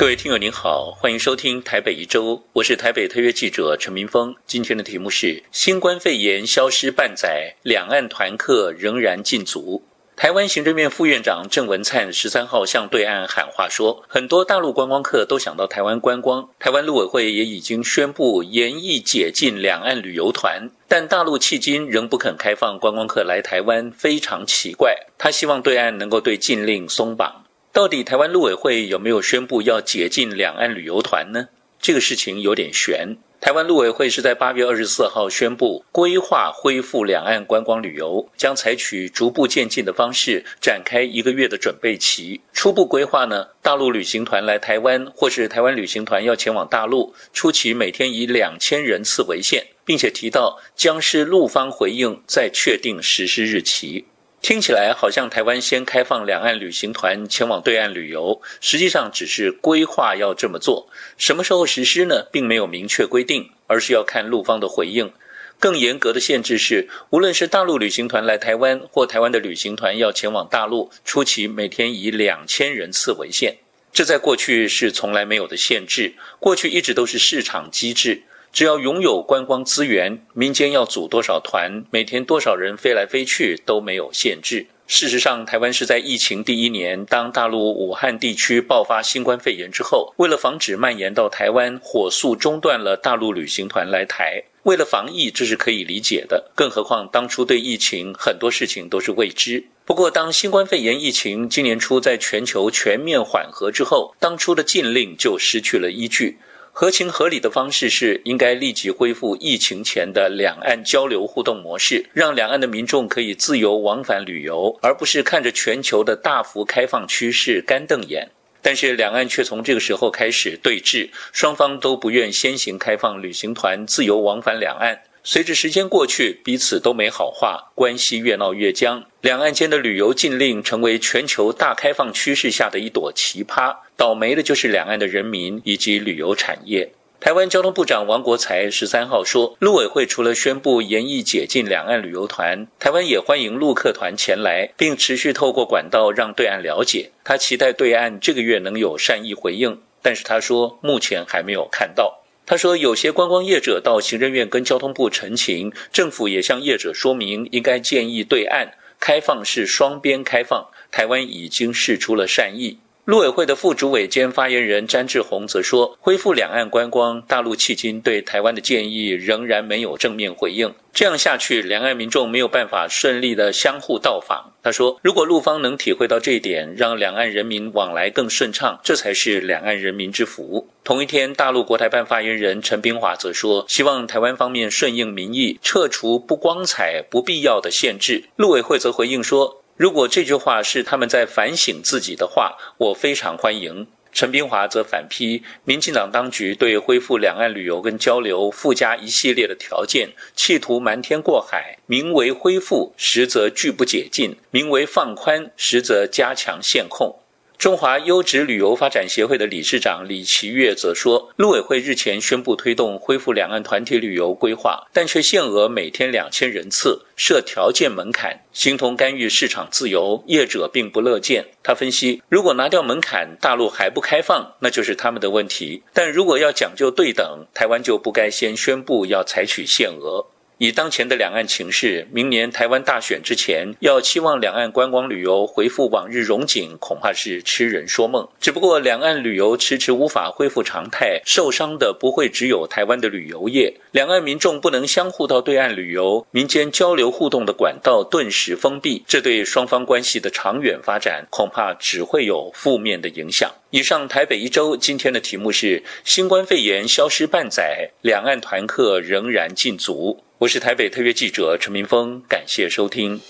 各位听友您好，欢迎收听台北一周，我是台北特约记者陈明峰。今天的题目是：新冠肺炎消失半载，两岸团客仍然禁足。台湾行政院副院长郑文灿十三号向对岸喊话说，很多大陆观光客都想到台湾观光，台湾陆委会也已经宣布严议解禁两岸旅游团，但大陆迄今仍不肯开放观光客来台湾，非常奇怪。他希望对岸能够对禁令松绑。到底台湾陆委会有没有宣布要解禁两岸旅游团呢？这个事情有点悬。台湾陆委会是在八月二十四号宣布规划恢复两岸观光旅游，将采取逐步渐进的方式展开一个月的准备期。初步规划呢，大陆旅行团来台湾，或是台湾旅行团要前往大陆，初期每天以两千人次为限，并且提到将是陆方回应再确定实施日期。听起来好像台湾先开放两岸旅行团前往对岸旅游，实际上只是规划要这么做。什么时候实施呢？并没有明确规定，而是要看陆方的回应。更严格的限制是，无论是大陆旅行团来台湾，或台湾的旅行团要前往大陆，初期每天以两千人次为限。这在过去是从来没有的限制，过去一直都是市场机制。只要拥有观光资源，民间要组多少团，每天多少人飞来飞去都没有限制。事实上，台湾是在疫情第一年，当大陆武汉地区爆发新冠肺炎之后，为了防止蔓延到台湾，火速中断了大陆旅行团来台。为了防疫，这是可以理解的。更何况当初对疫情很多事情都是未知。不过，当新冠肺炎疫情今年初在全球全面缓和之后，当初的禁令就失去了依据。合情合理的方式是，应该立即恢复疫情前的两岸交流互动模式，让两岸的民众可以自由往返旅游，而不是看着全球的大幅开放趋势干瞪眼。但是，两岸却从这个时候开始对峙，双方都不愿先行开放旅行团自由往返两岸。随着时间过去，彼此都没好话，关系越闹越僵。两岸间的旅游禁令成为全球大开放趋势下的一朵奇葩，倒霉的就是两岸的人民以及旅游产业。台湾交通部长王国才十三号说，陆委会除了宣布严议解禁两岸旅游团，台湾也欢迎陆客团前来，并持续透过管道让对岸了解。他期待对岸这个月能有善意回应，但是他说目前还没有看到。他说，有些观光业者到行政院跟交通部陈情，政府也向业者说明，应该建议对岸开放是双边开放，台湾已经示出了善意。陆委会的副主委兼发言人詹志宏则说，恢复两岸观光，大陆迄今对台湾的建议仍然没有正面回应。这样下去，两岸民众没有办法顺利的相互到访。他说，如果陆方能体会到这一点，让两岸人民往来更顺畅，这才是两岸人民之福。同一天，大陆国台办发言人陈冰华则说，希望台湾方面顺应民意，撤除不光彩、不必要的限制。陆委会则回应说。如果这句话是他们在反省自己的话，我非常欢迎。陈冰华则反批，民进党当局对恢复两岸旅游跟交流附加一系列的条件，企图瞒天过海，名为恢复，实则拒不解禁；名为放宽，实则加强限控。中华优质旅游发展协会的理事长李奇月则说，陆委会日前宣布推动恢复两岸团体旅游规划，但却限额每天两千人次，设条件门槛，形同干预市场自由，业者并不乐见。他分析，如果拿掉门槛，大陆还不开放，那就是他们的问题；但如果要讲究对等，台湾就不该先宣布要采取限额。以当前的两岸情势，明年台湾大选之前，要期望两岸观光旅游恢复往日荣景，恐怕是痴人说梦。只不过，两岸旅游迟迟无法恢复常态，受伤的不会只有台湾的旅游业。两岸民众不能相互到对岸旅游，民间交流互动的管道顿时封闭，这对双方关系的长远发展，恐怕只会有负面的影响。以上台北一周今天的题目是：新冠肺炎消失半载，两岸团客仍然禁足。我是台北特约记者陈明峰，感谢收听。